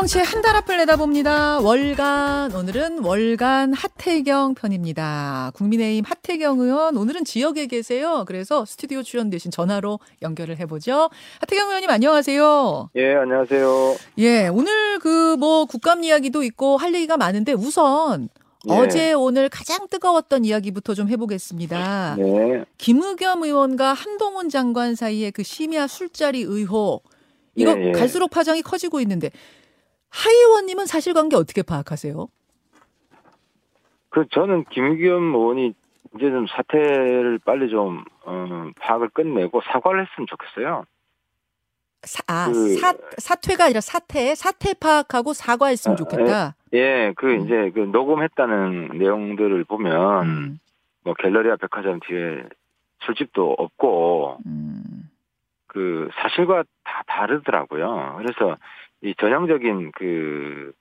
정치의 한 달 앞을 내다봅니다. 월간 오늘은 월간 하태경 편입니다. 국민의힘 하태경 의원 오늘은 지역에 계세요. 그래서 스튜디오 출연 대신 전화로 연결을 해보죠. 하태경 의원님 안녕하세요. 예, 안녕하세요. 예, 오늘 그 뭐 국감 이야기도 있고 할 얘기가 많은데 우선 예. 어제 오늘 가장 뜨거웠던 이야기부터 좀 해보겠습니다. 네. 김의겸 의원과 한동훈 장관 사이의 그 심야 술자리 의혹 이거 예, 예. 갈수록 파장이 커지고 있는데 하 의원님은 사실관계 어떻게 파악하세요? 그 저는 김의겸 의원이 이제 좀 사태를 빨리 좀 어, 파악을 끝내고 사과를 했으면 좋겠어요. 사, 아, 그- 사, 사퇴가 아니라 사퇴, 사퇴 파악하고 사과했으면 아, 좋겠다. 예, 그 음. 이제 그 녹음했다는 내용들을 보면 음, 뭐 갤러리아 백화점 뒤에 술집도 없고 음, 그 사실과 다 다르더라고요. 그래서 이 전형적인 그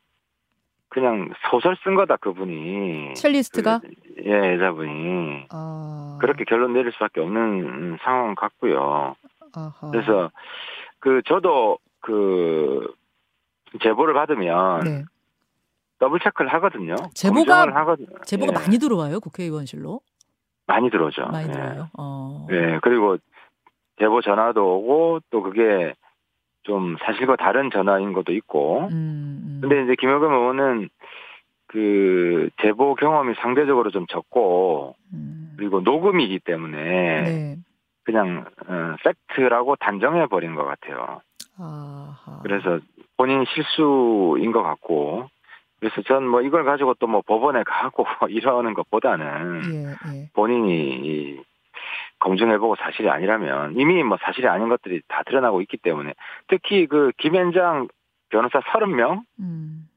그냥 소설 쓴 거다 그분이 첼리스트가 그, 예 여자분이 아, 그렇게 결론 내릴 수밖에 없는 상황 같고요. 아하. 그래서 그 저도 그 제보를 받으면 네. 더블 체크를 하거든요. 제보가- 하거든요. 제보가 예, 많이 들어와요 국회의원실로 많이 들어오죠. 많이 예. 들어요. 어. 예, 그리고 제보 전화도 오고 또 그게 좀 사실과 다른 전화인 것도 있고. 음, 음. 근데 이제 김효겸 의원은 그 제보 경험이 상대적으로 좀 적고 음. 그리고 녹음이기 때문에 네. 그냥 어, 팩트라고 단정해 버린 것 같아요. 아하. 그래서 본인 실수인 것 같고 그래서 전 뭐 이걸 가지고 또 뭐 법원에 가고 이러는 것보다는 예, 예. 본인이 이 검증해보고 사실이 아니라면 이미 뭐 사실이 아닌 것들이 다 드러나고 있기 때문에 특히 그 김현장 변호사 30명 음.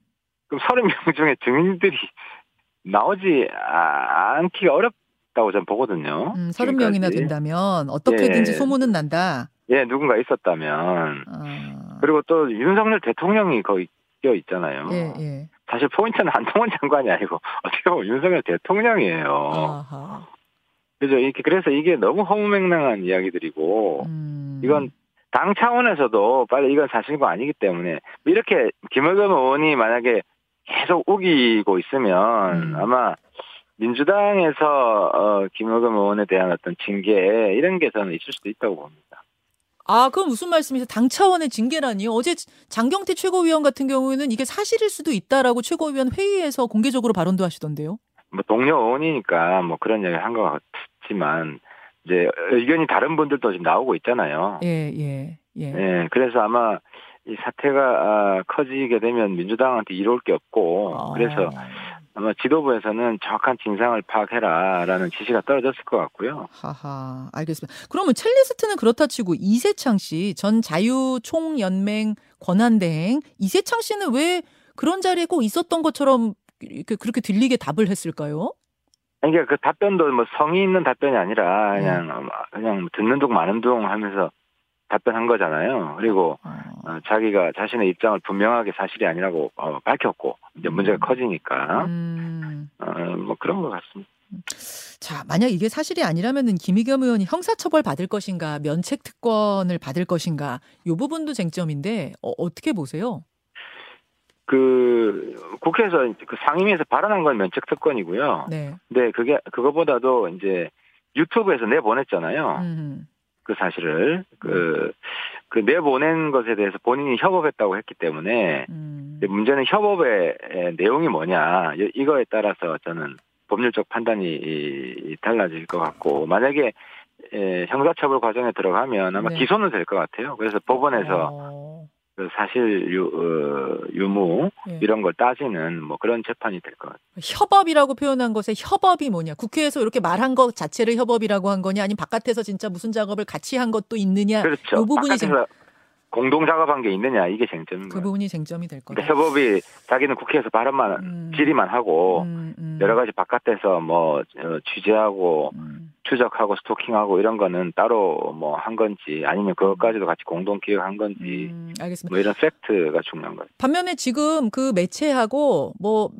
그럼 30명 중에 증인들이 나오지 아- 않기가 어렵다고 저는 보거든요. 음, 30명이나 지금까지. 된다면 어떻게든지 예. 소문은 난다. 예, 누군가 있었다면 아. 그리고 또 윤석열 대통령이 거기 껴 있잖아요. 예, 예. 사실 포인트는 한동훈 장관이 아니고 어떻게 보면 윤석열 대통령이에요. 아하. 그죠? 이렇게 그래서 이게 너무 허무맹랑한 이야기들이고 음. 이건 당 차원에서도 빨리 이건 사실과 아니기 때문에 이렇게 김의겸 의원이 만약에 계속 우기고 있으면 음. 아마 민주당에서 어, 김의겸 의원에 대한 어떤 징계 이런 게 저는 있을 수도 있다고 봅니다. 아, 그럼 무슨 말씀이세요? 당 차원의 징계라니요? 어제 장경태 최고위원 같은 경우에는 이게 사실일 수도 있다라고 최고위원 회의에서 공개적으로 발언도 하시던데요. 뭐 동료 의원이니까 뭐 그런 얘기를 한 것 같지만 이제 의견이 다른 분들도 지금 나오고 있잖아요. 예, 예, 예. 예, 그래서 아마 이 사태가 아, 커지게 되면 민주당한테 이로울 게 없고 아. 그래서 아마 지도부에서는 정확한 진상을 파악해라라는 지시가 떨어졌을 것 같고요. 하하, 알겠습니다. 그러면 첼리스트는 그렇다 치고 이세창 씨, 전 자유총연맹 권한대행 이세창 씨는 왜 그런 자리에 꼭 있었던 것처럼 이렇게 그렇게 들리게 답을 했을까요? 그러니까 그 답변도 뭐 성의 있는 답변이 아니라 네. 그냥 그냥 듣는 둥 마는 둥 하면서 답변한 거잖아요. 그리고 어, 어, 자기가 자신의 입장을 분명하게 사실이 아니라고 어, 밝혔고 이제 문제가 커지니까 음. 어, 뭐 그런 것 같습니다. 자, 만약 이게 사실이 아니라면은 김의겸 의원이 형사처벌 받을 것인가, 면책 특권을 받을 것인가, 요 부분도 쟁점인데 어, 어떻게 보세요? 그 국회에서 그 상임위에서 발언한 건 면책 특권이고요. 네. 근데 그게 그거보다도 이제 유튜브에서 내 보냈잖아요. 음. 그 사실을 그, 그 내보낸 것에 대해서 본인이 협업했다고 했기 때문에 음. 문제는 협업의 에, 내용이 뭐냐 이- 이거에 따라서 저는 법률적 판단이 달라질 것 같고 만약에 에, 형사처벌 과정에 들어가면 아마 네. 기소는 될 것 같아요. 그래서 법원에서 어, 그 사실 유, 어, 유무 예. 이런 걸 따지는 뭐 그런 재판이 될 것 같아요. 협업이라고 표현한 것의 협업이 뭐냐? 국회에서 이렇게 말한 것 자체를 협업이라고 한 거냐? 아니면 바깥에서 진짜 무슨 작업을 같이 한 것도 있느냐? 그렇죠. 요 부분이 쟁, 바깥에서 공동 작업한 게 있느냐 이게 쟁점인 그 거예요. 부분이 쟁점이 될 거다. 그러니까 협업이 자기는 국회에서 발언만 음. 질의만 하고 음, 음, 여러 가지 바깥에서 뭐 어, 취재하고 음. 추적하고 스토킹하고 이런 거는 따로 뭐 한 건지 아니면 그것까지도 같이 공동 기획한 건지 음, 알겠습니다. 뭐 이런 팩트가 중요한 거예요. 반면에 지금 그 매체하고 뭐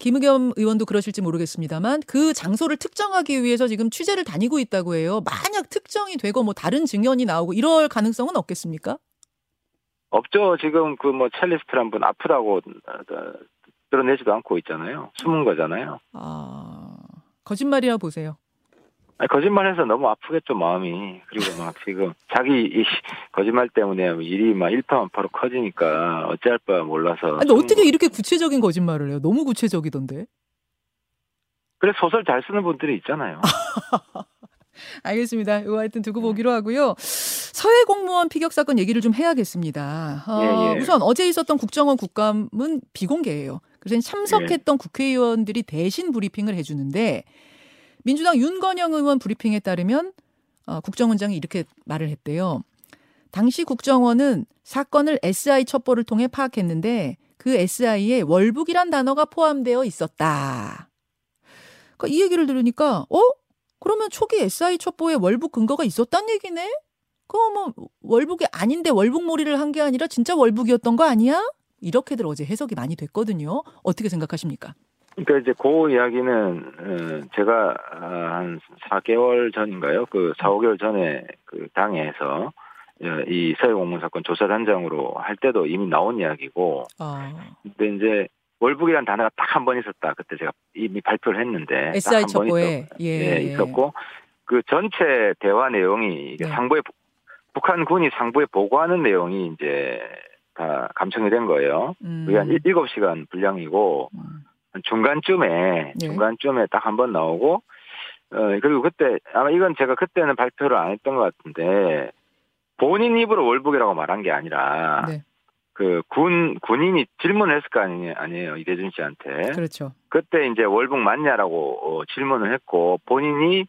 김의겸 의원도 그러실지 모르겠습니다만 그 장소를 특정하기 위해서 지금 취재를 다니고 있다고 해요. 만약 특정이 되고 뭐 다른 증언이 나오고 이럴 가능성은 없겠습니까? 없죠. 지금 그 뭐 첼리스트란 분 아프다고 어, 드러내지도 않고 있잖아요. 숨은 거잖아요. 아, 거짓말이라 보세요. 아니, 거짓말해서 너무 아프겠죠 마음이. 그리고 막 지금 자기 이 거짓말 때문에 일이 막 일파만파로 커지니까 어찌할 바 몰라서. 아니, 근데 어떻게 이렇게 구체적인 거짓말을 해요? 너무 구체적이던데. 그래 소설 잘 쓰는 분들이 있잖아요. 알겠습니다. 이거 하여튼 두고 보기로 하고요. 서해 공무원 피격 사건 얘기를 좀 해야겠습니다. 어, 예, 예. 우선 어제 있었던 국정원 국감은 비공개예요. 그래서 참석했던 국회의원들이 대신 브리핑을 해주는데 민주당 윤건영 의원 브리핑에 따르면 어, 국정원장이 이렇게 말을 했대요. 당시 국정원은 사건을 SI 첩보를 통해 파악했는데 그 SI에 월북이란 단어가 포함되어 있었다. 그러니까 이 얘기를 들으니까 어? 그러면 초기 SI 첩보에 월북 근거가 있었단 얘기네? 그거 뭐 월북이 아닌데 월북몰이를 한 게 아니라 진짜 월북이었던 거 아니야? 이렇게들 어제 해석이 많이 됐거든요. 어떻게 생각하십니까? 그러니까 이제 그 이야기는 어, 제가 아, 한 4개월 전인가요? 그 4, 5개월 전에 그 당에서 어, 이 서해 공무원 사건 조사단장으로 할 때도 이미 나온 이야기고 아, 근데 이제 월북이라는 단어가 딱 한 번 있었다. 그때 제가 이미 발표를 했는데 SI 딱한번 첩보에 예, 예, 있었고 그 전체 대화 내용이 네. 상부에 북한 군이 상부에 보고하는 내용이 이제 다 감청이 된 거예요. 음, 그게 한 7시간 분량이고 음, 한 중간쯤에 네. 중간쯤에 딱 한 번 나오고 어 그리고 그때 아마 이건 제가 그때는 발표를 안 했던 것 같은데 본인 입으로 월북이라고 말한 게 아니라 네, 그 군 군인이 질문을 했을 거 아니, 아니에요 이대준 씨한테 그렇죠. 그때 이제 월북 맞냐라고 어, 질문을 했고 본인이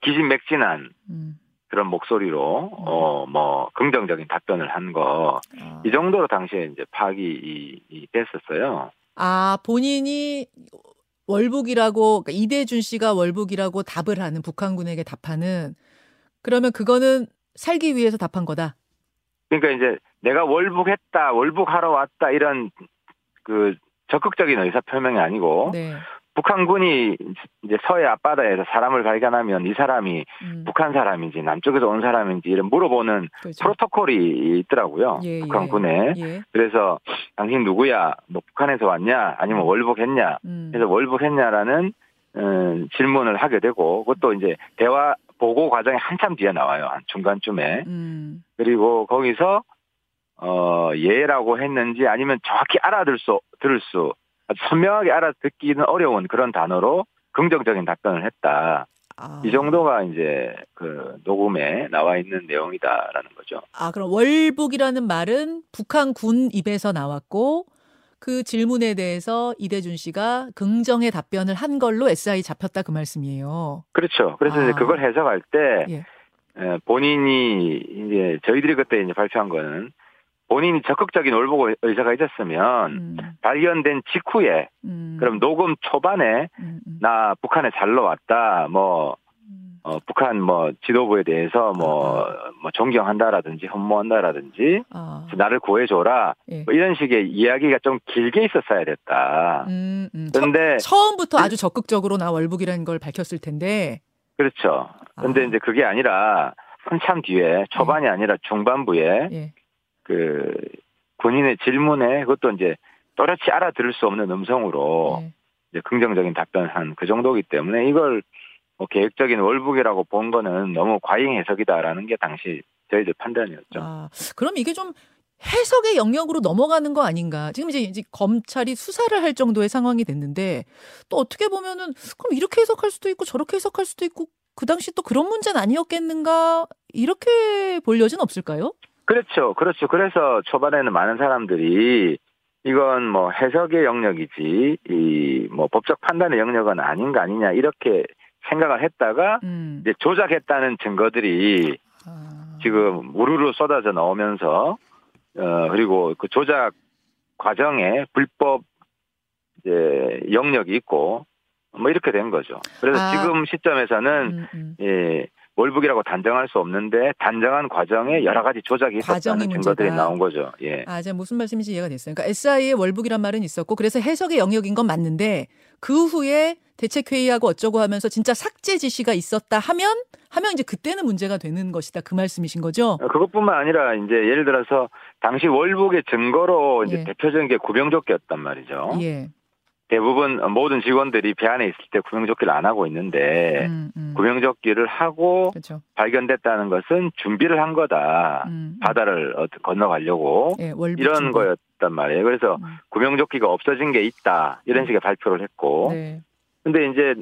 기진맥진한 음, 그런 목소리로 어뭐 긍정적인 답변을 한 거이 아. 정도로 당시에 이제 파악이 이, 이 됐었어요. 아, 본인이 월북이라고 그러니까 이대준 씨가 월북이라고 답을 하는 북한군에게 답하는 그러면 그거는 살기 위해서 답한 거다. 그러니까 이제 내가 월북했다, 월북하러 왔다 이런 그 적극적인 의사 표명이 아니고 네. 북한군이 이제 서해 앞바다에서 사람을 발견하면 이 사람이 음, 북한 사람인지 남쪽에서 온 사람인지 이런 물어보는 그렇죠. 프로토콜이 있더라고요. 예, 북한군에. 예. 그래서 당신 누구야? 뭐 북한에서 왔냐? 아니면 월북했냐? 음, 그래서 월북했냐라는 음, 질문을 하게 되고 그것도 이제 대화 보고 과정이 한참 뒤에 나와요. 한 중간쯤에. 음, 그리고 거기서 어 예라고 했는지 아니면 정확히 알아들 수 들을 수 선명하게 알아듣기는 어려운 그런 단어로 긍정적인 답변을 했다. 아. 이 정도가 이제 그 녹음에 나와 있는 내용이다라는 거죠. 아, 그럼 월북이라는 말은 북한 군 입에서 나왔고 그 질문에 대해서 이대준 씨가 긍정의 답변을 한 걸로 SI 잡혔다 그 말씀이에요. 그렇죠. 그래서 아. 이제 그걸 해석할 때 예. 에, 본인이 이제 저희들이 그때 이제 발표한 거는 본인이 적극적인 월북 의사가 있었으면 음, 발견된 직후에 음, 그럼 녹음 초반에 음, 음, 나 북한에 잘러 왔다 뭐 음. 어, 북한 뭐 지도부에 대해서 뭐, 뭐 존경한다라든지 흠모한다라든지 아, 나를 구해줘라 예. 뭐 이런 식의 이야기가 좀 길게 있었어야 됐다. 음, 음. 처, 근데 처 음부터 아주 적극적으로 나 월북이라는 걸 밝혔을 텐데. 그렇죠. 근데 아. 이제 그게 아니라 한참 뒤에 초반이 아니라 중반부에 예. 그 군인의 질문에 그것도 이제 또렷이 알아들을 수 없는 음성으로 예. 이제 긍정적인 답변한 그 정도이기 때문에 이걸 뭐 계획적인 월북이라고 본 거는 너무 과잉 해석이다라는 게 당시 저희들 판단이었죠. 아, 그럼 이게 좀 해석의 영역으로 넘어가는 거 아닌가? 지금 이제, 이제 검찰이 수사를 할 정도의 상황이 됐는데 또 어떻게 보면은 그럼 이렇게 해석할 수도 있고 저렇게 해석할 수도 있고 그 당시 또 그런 문제는 아니었겠는가? 이렇게 볼 여지는 없을까요? 그렇죠. 그렇죠. 그래서 초반에는 많은 사람들이 이건 뭐 해석의 영역이지 이 뭐 법적 판단의 영역은 아닌 거 아니냐 이렇게 생각을 했다가 음. 이제 조작했다는 증거들이 아. 지금 우르르 쏟아져 나오면서 어 그리고 그 조작 과정에 불법 이제 영역이 있고 뭐 이렇게 된 거죠. 그래서 아. 지금 시점에서는 음, 음. 예 월북이라고 단정할 수 없는데 단정한 과정에 여러 가지 조작이 있었다는 증거들이. 나온 거죠. 예. 아, 제가 무슨 말씀인지 이해가 됐어요. 그러니까 SI의 월북이란 말은 있었고 그래서 해석의 영역인 건 맞는데 그 후에 대책회의하고 어쩌고 하면서 진짜 삭제 지시가 있었다 하면 하면 이제 그때는 문제가 되는 것이다 그 말씀이신 거죠? 그것뿐만 아니라 이제 예를 들어서 당시 월북의 증거로 이제 예. 대표적인 게 구명조끼였단 말이죠. 예. 대부분 모든 직원들이 배 안에 있을 때 구명조끼를 안 하고 있는데 음, 음. 구명조끼를 하고 그렇죠. 발견됐다는 것은 준비를 한 거다. 음, 음. 바다를 어- 건너가려고 예, 이런. 거였단 말이에요. 그래서 음. 구명조끼가 없어진 게 있다 이런 식의 발표를 했고, 네. 근데 이제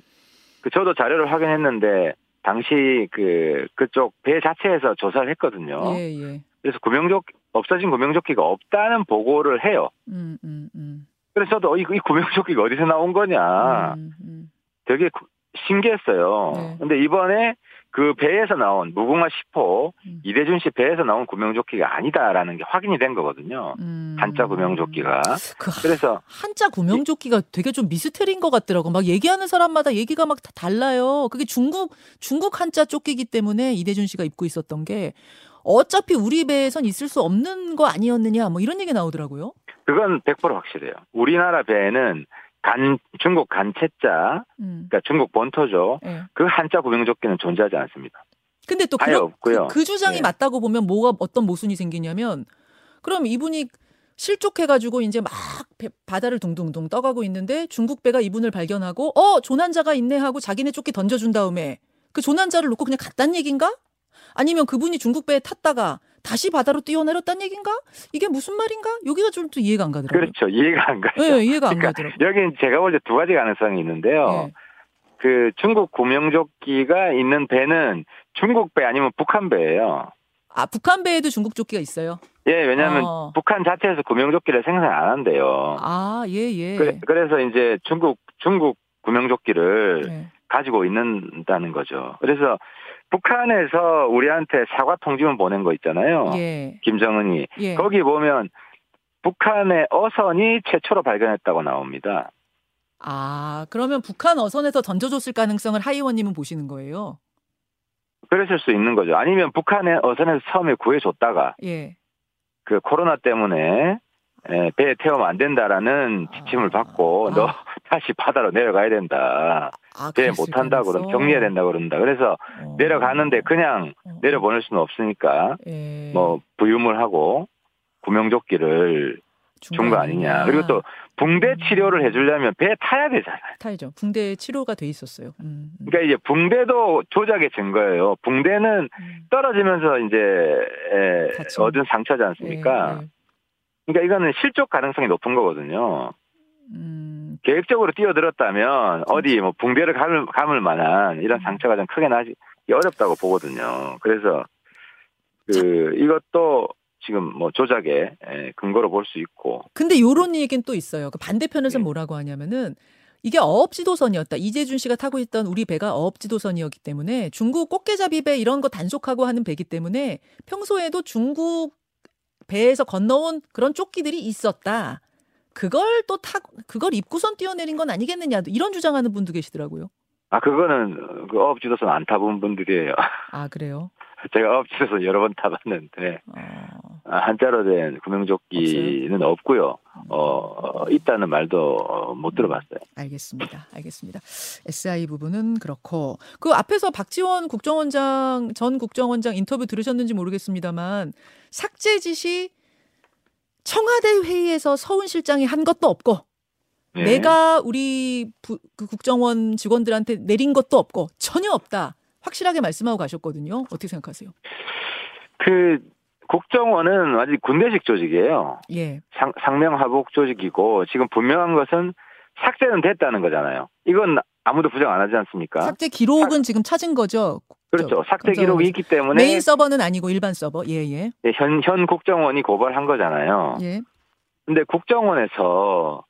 그 저도 자료를 확인했는데 당시 그 그쪽 배 자체에서 조사를 했거든요. 예, 예. 그래서 구명조 없어진 구명조끼가 없다는 보고를 해요. 음, 음, 음. 그래서 저도 어, 이, 이 구명조끼가 어디서 나온 거냐 음, 음. 되게 구- 신기했어요. 네. 근데 이번에 그 배에서 나온 무궁화 10호 음. 이대준 씨 배에서 나온 구명조끼가 아니다라는 게 확인이 된 거거든요. 음. 한자 구명조끼가. 그 하- 그래서 한자 구명조끼가 되게 좀 미스터리인 것 같더라고. 막 얘기하는 사람마다 얘기가 막 다 달라요. 그게 중국 중국 한자 조끼기 때문에 이대준 씨가 입고 있었던 게 어차피 우리 배에선 있을 수 없는 거 아니었느냐. 뭐 이런 얘기 나오더라고요. 그건 100% 확실해요. 우리나라 배에는 간 중국 간채자 음. 그러니까 중국 본토죠. 예. 그 한자 구명조끼는 존재하지 않습니다. 근데 또 그런- 없고요. 그, 그 주장이 네. 맞다고 보면 뭐가 어떤 모순이 생기냐면 그럼 이분이 실족해가지고 이제 막 배- 바다를 둥둥둥 떠가고 있는데 중국 배가 이분을 발견하고 어 조난자가 있네 하고 자기네 조끼 던져준 다음에 그 조난자를 놓고 그냥 갔단 얘긴가? 아니면 그분이 중국 배에 탔다가 다시 바다로 뛰어내렸단 얘긴가? 이게 무슨 말인가? 여기가 좀 또 이해가 안 가더라고요. 그렇죠. 이해가 안 가죠. 예, 이해가 안 그러니까 가더라고요. 여긴 제가 볼 때 두 가지 가능성이 있는데요. 예. 그 중국 구명조끼가 있는 배는 중국 배 아니면 북한 배예요. 아 북한 배에도 중국 조끼가 있어요. 예, 왜냐하면 어. 북한 자체에서 구명조끼를 생산 안 한대요. 아, 예, 예. 그래, 그래서 이제 중국 중국 구명조끼를 예. 가지고 있는다는 거죠. 그래서 북한에서 우리한테 사과 통지문 보낸 거 있잖아요. 예. 김정은이 예. 거기 보면 북한의 어선이 최초로 발견했다고 나옵니다. 아, 그러면 북한 어선에서 던져줬을 가능성을 하 의원님은 보시는 거예요? 그랬을 수 있는 거죠. 아니면 북한의 어선에서 처음에 구해줬다가 예. 그 코로나 때문에 에, 배에 태우면 안 된다라는 지침을 아. 받고 아. 너 다시 바다로 내려가야 된다. 아, 배 그랬을 못 한다 그러면? 격리해야 된다 그런다. 그래서 어. 내려가는데 그냥 어. 내려보낼 수는 없으니까 예. 뭐 부유물 하고 구명조끼를 준 거 아니냐. 그리고 또 붕대 치료를 해주려면 배에 타야 되잖아요. 타이죠. 붕대 치료가 돼 있었어요. 음, 음. 그러니까 이제 붕대도 조작의 증거예요. 붕대는 음. 떨어지면서 이제 에, 다친. 얻은 상처지 않습니까? 예, 예. 그러니까 이거는 실족 가능성이 높은 거거든요. 음, 계획적으로 뛰어들었다면 어디 뭐 붕대를 감을, 감을 만한 이런 음. 상처가 좀 크게 나기 어렵다고 보거든요. 그래서 그 이것도 지금 뭐 조작의 에, 근거로 볼 수 있고 근데 요런 얘기는 또 있어요. 그 반대편에서 네. 뭐라고 하냐면은 이게 어업지도선이었다. 이재준 씨가 타고 있던 우리 배가 어업지도선이었기 때문에 중국 꽃게잡이 배 이런 거 단속하고 하는 배기 때문에 평소에도 중국 배에서 건너온 그런 조끼들이 있었다. 그걸 또 타, 그걸 입고선 뛰어내린 건 아니겠느냐. 이런 주장하는 분도 계시더라고요. 아 그거는 그 어업지도선 안 타본 분들이에요. 아, 그래요? 제가 어업지도선 여러 번 타봤는데 어, 아, 한자로 된 구명조끼는 없고요. 어, 있다는 말도 어, 못 들어봤어요. 알겠습니다. 알겠습니다. SI 부분은 그렇고 그 앞에서 박지원 국정원장 전 국정원장 인터뷰 들으셨는지 모르겠습니다만 삭제 지시 청와대 회의에서 서훈 실장이 한 것도 없고 예. 내가 우리 부, 그 국정원 직원들한테 내린 것도 없고 전혀 없다. 확실하게 말씀하고 가셨거든요. 어떻게 생각하세요? 그 국정원은 아직 군대식 조직이에요. 예. 상, 상명하복 조직이고 지금 분명한 것은 삭제는 됐다는 거잖아요. 이건 아무도 부정 안 하지 않습니까? 삭제 기록은 지금 찾은 거죠. 그렇죠. 삭제 기록이 있기 때문에 메인 서버는 아니고 일반 서버. 예, 예. 예, 현, 현 국정원이 고발한 거잖아요. 예. 근데 국정원에서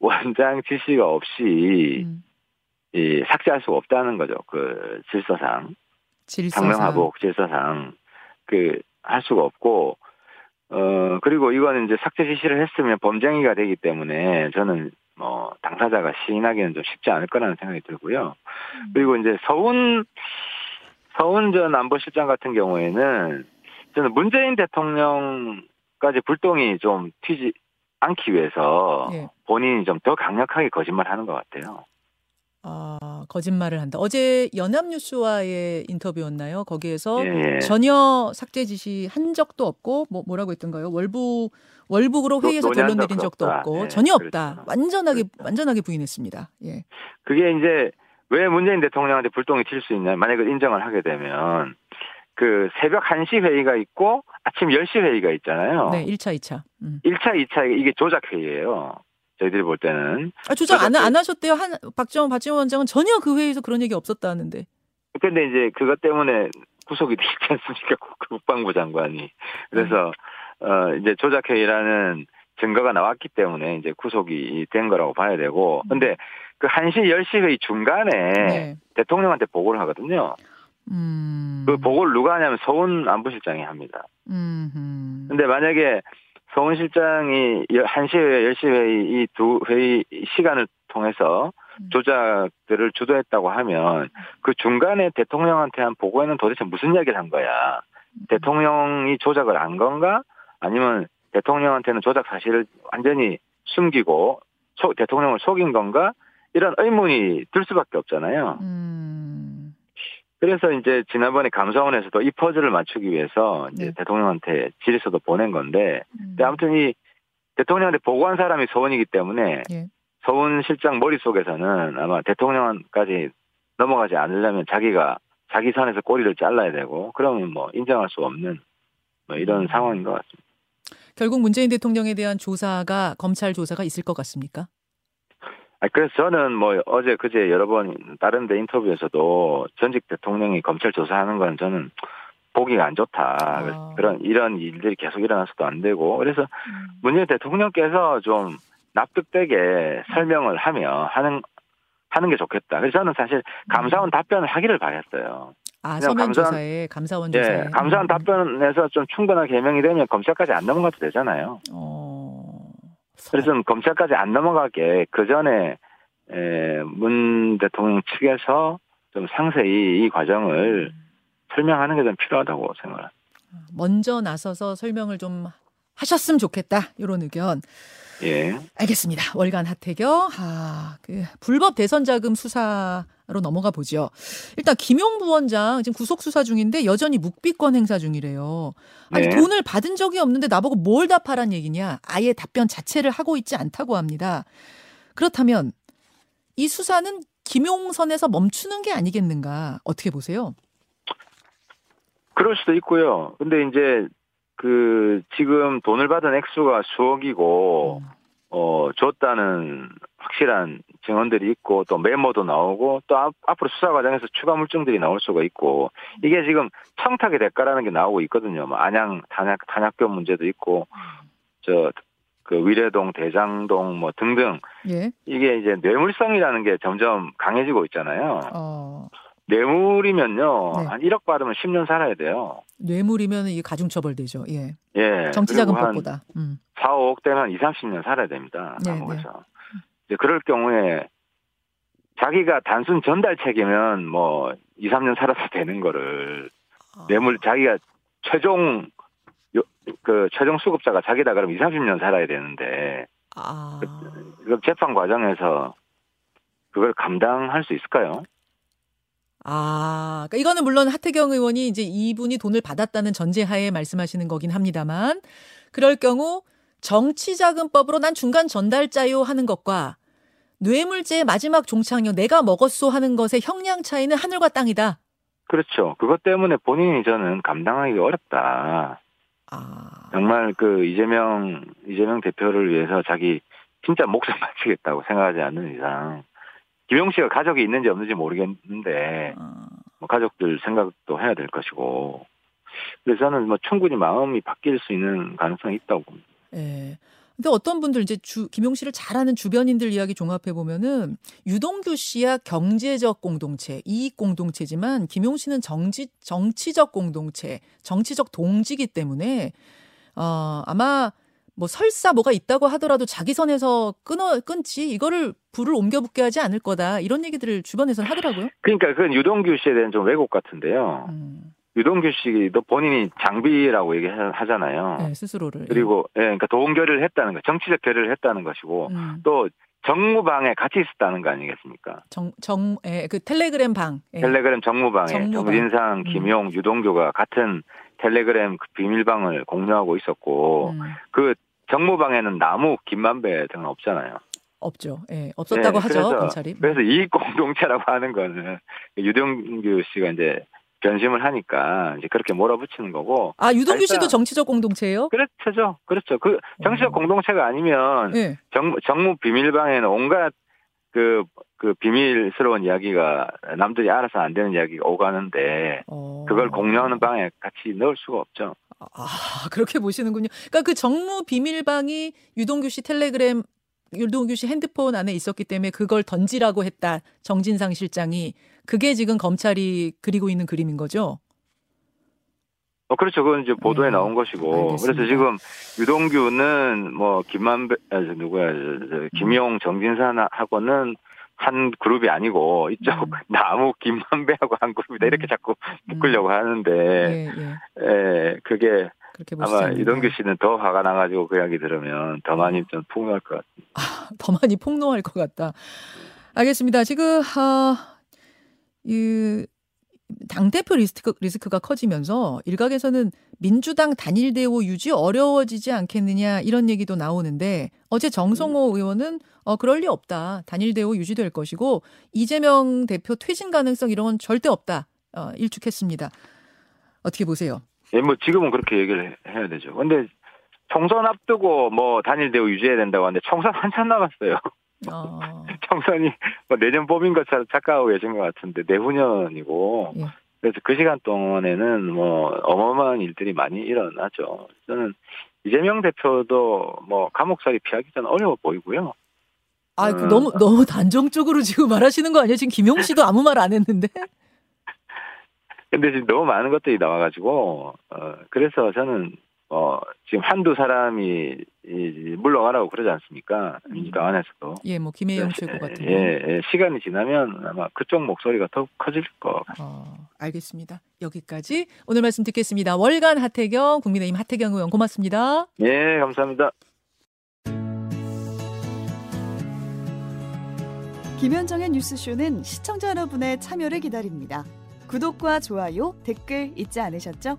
원장 지시가 없이 음. 이 삭제할 수가 없다는 거죠. 그 질서상. 질서상. 상명하복 질서상 그 할 수가 없고 어 그리고 이거는 이제 삭제 지시를 했으면 범죄행위가 되기 때문에 저는 뭐 당사자가 시인하기는 좀 쉽지 않을 거라는 생각이 들고요. 음. 그리고 이제 서훈 서훈 전 안보실장 같은 경우에는 저는 문재인 대통령까지 불똥이 좀 튀지 않기 위해서 예. 본인이 좀 더 강력하게 거짓말하는 것 같아요. 아, 거짓말을 한다. 어제 연합뉴스와의 인터뷰였나요? 거기에서 예, 예. 전혀 삭제 지시 한 적도 없고 뭐 뭐라고 했던가요? 월북 월북으로 노- 회의에서 결론 내린 적도. 없고 예, 전혀 없다. 그렇죠. 완전하게 그렇죠. 완전하게 부인했습니다. 예. 그게 이제 왜 문재인 대통령한테 불똥이 튈 수 있냐. 만약에 인정을 하게 되면 그 새벽 1시 회의가 있고 아침 10시 회의가 있잖아요. 네, 1차, 2차. 음. 1차, 2차 이게 조작 회의예요. 저희들이 볼 때는. 아, 조작 안, 안 하셨대요. 한 박정 박지원 원장은 전혀 그 회의에서 그런 얘기 없었다 하는데. 근데 이제 그것 때문에 구속이 되지 않습니까? 국- 국방부 장관이. 그래서 어 이제 조작 회의라는 증거가 나왔기 때문에 이제 구속이 된 거라고 봐야 되고. 근데 그 1시 10시 회의 중간에 네. 대통령한테 보고를 하거든요. 음. 그 보고를 누가 하냐면 서훈 안보실장이 합니다. 음. 음. 근데 만약에 서훈 실장이 1시 회의, 10시 회의 이 두 회의 시간을 통해서 음. 조작들을 주도했다고 하면 그 중간에 대통령한테 한 보고에는 도대체 무슨 이야기를 한 거야? 대통령이 조작을 한 건가? 아니면 대통령한테는 조작 사실을 완전히 숨기고 소- 대통령을 속인 건가? 이런 의문이 들 수밖에 없잖아요. 음. 그래서 이제 지난번에 감사원에서도 이 퍼즐을 맞추기 위해서 이제 네. 대통령한테 질의서도 보낸 건데 음. 아무튼 이 대통령한테 보고한 사람이 서훈이기 때문에 예. 서훈 실장 머릿속에서는 아마 대통령까지 넘어가지 않으려면 자기가 자기 선에서 꼬리를 잘라야 되고 그러면 뭐 인정할 수 없는 뭐 이런 음. 상황인 것 같습니다. 결국 문재인 대통령에 대한 조사가 검찰 조사가 있을 것 같습니까? 아, 그래서 저는 뭐 어제 그제 여러 번 다른 데 인터뷰에서도 전직 대통령이 검찰 조사하는 건 저는 보기가 안 좋다. 아. 그런 이런 일들이 계속 일어나서도 안 되고 그래서 음. 문재인 대통령께서 좀 납득되게 설명을 하며 하는 하는 게 좋겠다. 그래서 저는 사실 감사원 답변을 하기를 바랬어요. 아, 서면 조사에 감사원 조사에. 예, 감사원 음. 답변에서 좀 충분하게 해명이 되면 검찰까지 안 넘어가도 되잖아요. 어. 그래서 좀 검찰까지 안 넘어가게 그 전에 문 대통령 측에서 좀 상세히 이 과정을 설명하는 게 좀 필요하다고 생각합니다. 먼저 나서서 설명을 좀 하셨으면 좋겠다. 이런 의견. 예. 알겠습니다. 월간 하태경. 아, 그 불법 대선 자금 수사로 넘어가 보죠. 일단 김용 부원장 지금 구속 수사 중인데 여전히 묵비권 행사 중이래요. 아니 네. 돈을 받은 적이 없는데 나보고 뭘 답하란 얘기냐? 아예 답변 자체를 하고 있지 않다고 합니다. 그렇다면 이 수사는 김용선에서 멈추는 게 아니겠는가? 어떻게 보세요? 그럴 수도 있고요. 근데 이제 그 지금 돈을 받은 액수가 수억이고 음. 어 줬다는 확실한 증언들이 있고 또 메모도 나오고 또 앞, 앞으로 수사 과정에서 추가 물증들이 나올 수가 있고 이게 지금 청탁의 대가라는 게 나오고 있거든요. 뭐 안양 탄약 탄약교 문제도 있고 저 그 위례동 대장동 뭐 등등 예. 이게 이제 뇌물성이라는 게 점점 강해지고 있잖아요. 어, 뇌물이면요 네. 한 1억 받으면 10년 살아야 돼요. 뇌물이면 이게 가중처벌되죠. 예. 예. 정치자금법보다. 음. 4, 5억 되면 한 2, 30년 살아야 됩니다. 네, 감옥에서. 이제 그럴 경우에 자기가 단순 전달책이면 뭐 2, 3년 살아도 되는 거를 아. 뇌물 자기가 최종 요- 그 최종 수급자가 자기다 그러면 2, 30년 살아야 되는데 아. 그 재판 과정에서 그걸 감당할 수 있을까요? 아, 그러니까 이거는 물론 하태경 의원이 이제 이분이 돈을 받았다는 전제하에 말씀하시는 거긴 합니다만, 그럴 경우 정치자금법으로 난 중간 전달자요 하는 것과 뇌물죄의 마지막 종착역 내가 먹었소 하는 것의 형량 차이는 하늘과 땅이다. 그렇죠. 그것 때문에 본인이 저는 감당하기 어렵다. 아, 정말 그 이재명 이재명 대표를 위해서 자기 진짜 목숨 바치겠다고 생각하지 않는 이상 김용 씨가 가족이 있는지 없는지 모르겠는데 아, 뭐 가족들 생각도 해야 될 것이고 그래서 저는 뭐 충분히 마음이 바뀔 수 있는 가능성이 있다고 봅니다. 예. 근데 어떤 분들 이제 주, 김용 씨를 잘 아는 주변인들 이야기 종합해 보면은 유동규 씨야 경제적 공동체, 이익 공동체지만 김용 씨는 정치 정치적 공동체, 정치적 동지기 때문에 어 아마 뭐 설사 뭐가 있다고 하더라도 자기 선에서 끊어 끊지 이거를 불을 옮겨 붙게 하지 않을 거다 이런 얘기들을 주변에서는 하더라고요. 그러니까 그건 유동규 씨에 대한 좀 왜곡 같은데요. 음, 유동규 씨도 본인이 장비라고 얘기하잖아요. 네, 스스로를. 예. 그리고 예, 그러니까 도움 결의를 했다는 거, 정치적 결의를 했다는 것이고 음, 또 정무방에 같이 있었다는 거 아니겠습니까? 정, 정, 예, 그 텔레그램 방. 예. 텔레그램 정무방에 정무방. 정진상, 음. 김용, 유동규가 같은 텔레그램 그 비밀방을 공유하고 있었고 음, 그 정무방에는 나무, 김만배 등은 없잖아요. 없죠. 예, 없었다고 네, 하죠, 그래서- 검찰이. 그래서 이익 공동체라고 하는 거는 유동규 씨가 이제 변심을 하니까 이제 그렇게 몰아붙이는 거고 아, 유동규 일단- 씨도 정치적 공동체예요? 그렇죠, 그렇죠. 그 정치적 어. 공동체가 아니면 예. 정무, 정무 비밀방에는 온갖 그, 그 비밀스러운 이야기가 남들이 알아서 안 되는 이야기가 오가는데 어. 그걸 공유하는 방에 같이 넣을 수가 없죠. 아, 그렇게 보시는군요. 그러니까 그 정무 비밀방이 유동규 씨 텔레그램 유동규 씨 핸드폰 안에 있었기 때문에 그걸 던지라고 했다. 정진상 실장이 그게 지금 검찰이 그리고 있는 그림인 거죠. 어, 그렇죠. 그건 이제 보도에 음, 나온 것이고. 알겠습니다. 그래서 지금 유동규는 뭐 김만배, 아, 저 누구야, 저, 저, 김용, 정진산하고는 한 그룹이 아니고 이쪽 음. 나무 김만배하고 한 그룹이다 이렇게 음. 자꾸 묶으려고 하는데 예, 예. 에, 그게 아마. 유동규 씨는 더 화가 나가지고 그 이야기 들으면 더 많이 좀 풍요할 것 같아요. 더 많이 폭로할 것 같다. 알겠습니다. 지금 아, 이 당대표 리스크, 리스크가 커지면서 일각에서는 민주당 단일 대우 유지 어려워지지 않겠느냐 이런 얘기도 나오는데 어제 정성호 의원은 어 그럴 리 없다. 단일 대우 유지될 것이고 이재명 대표 퇴진 가능성 이런 건 절대 없다. 어, 일축했습니다. 어떻게 보세요? 예, 뭐 지금은 그렇게 얘기를 해- 해야 되죠. 근데 총선 앞두고 뭐 단일 대우 유지해야 된다고 하는데 총선 한참 남았어요. 어, 총선이 뭐 내년 봄인 것처럼 착각하고 계신 것 같은데 내후년이고 예. 그래서 그 시간 동안에는 뭐 어마어마한 일들이 많이 일어나죠. 저는 이재명 대표도 뭐 감옥살이 피하기 전 어려워 보이고요. 아, 그 음. 너무 너무 단정적으로 지금 말하시는 거 아니에요? 지금 김용 씨도 아무 말 안 했는데. 근데 지금 너무 많은 것들이 나와가지고 어 그래서 저는 어 지금 한두 사람이 이 물러가라고 그러지 않습니까? 민주당 안에서도. 예, 뭐 김혜영 최고 같은 거. 예, 예, 시간이 지나면 아마 그쪽 목소리가 더 커질 거. 어, 알겠습니다. 여기까지 오늘 말씀 듣겠습니다. 월간 하태경 국민의힘 하태경 의원 고맙습니다. 예, 감사합니다. 김현정의 뉴스쇼는 시청자 여러분의 참여를 기다립니다. 구독과 좋아요, 댓글 잊지 않으셨죠?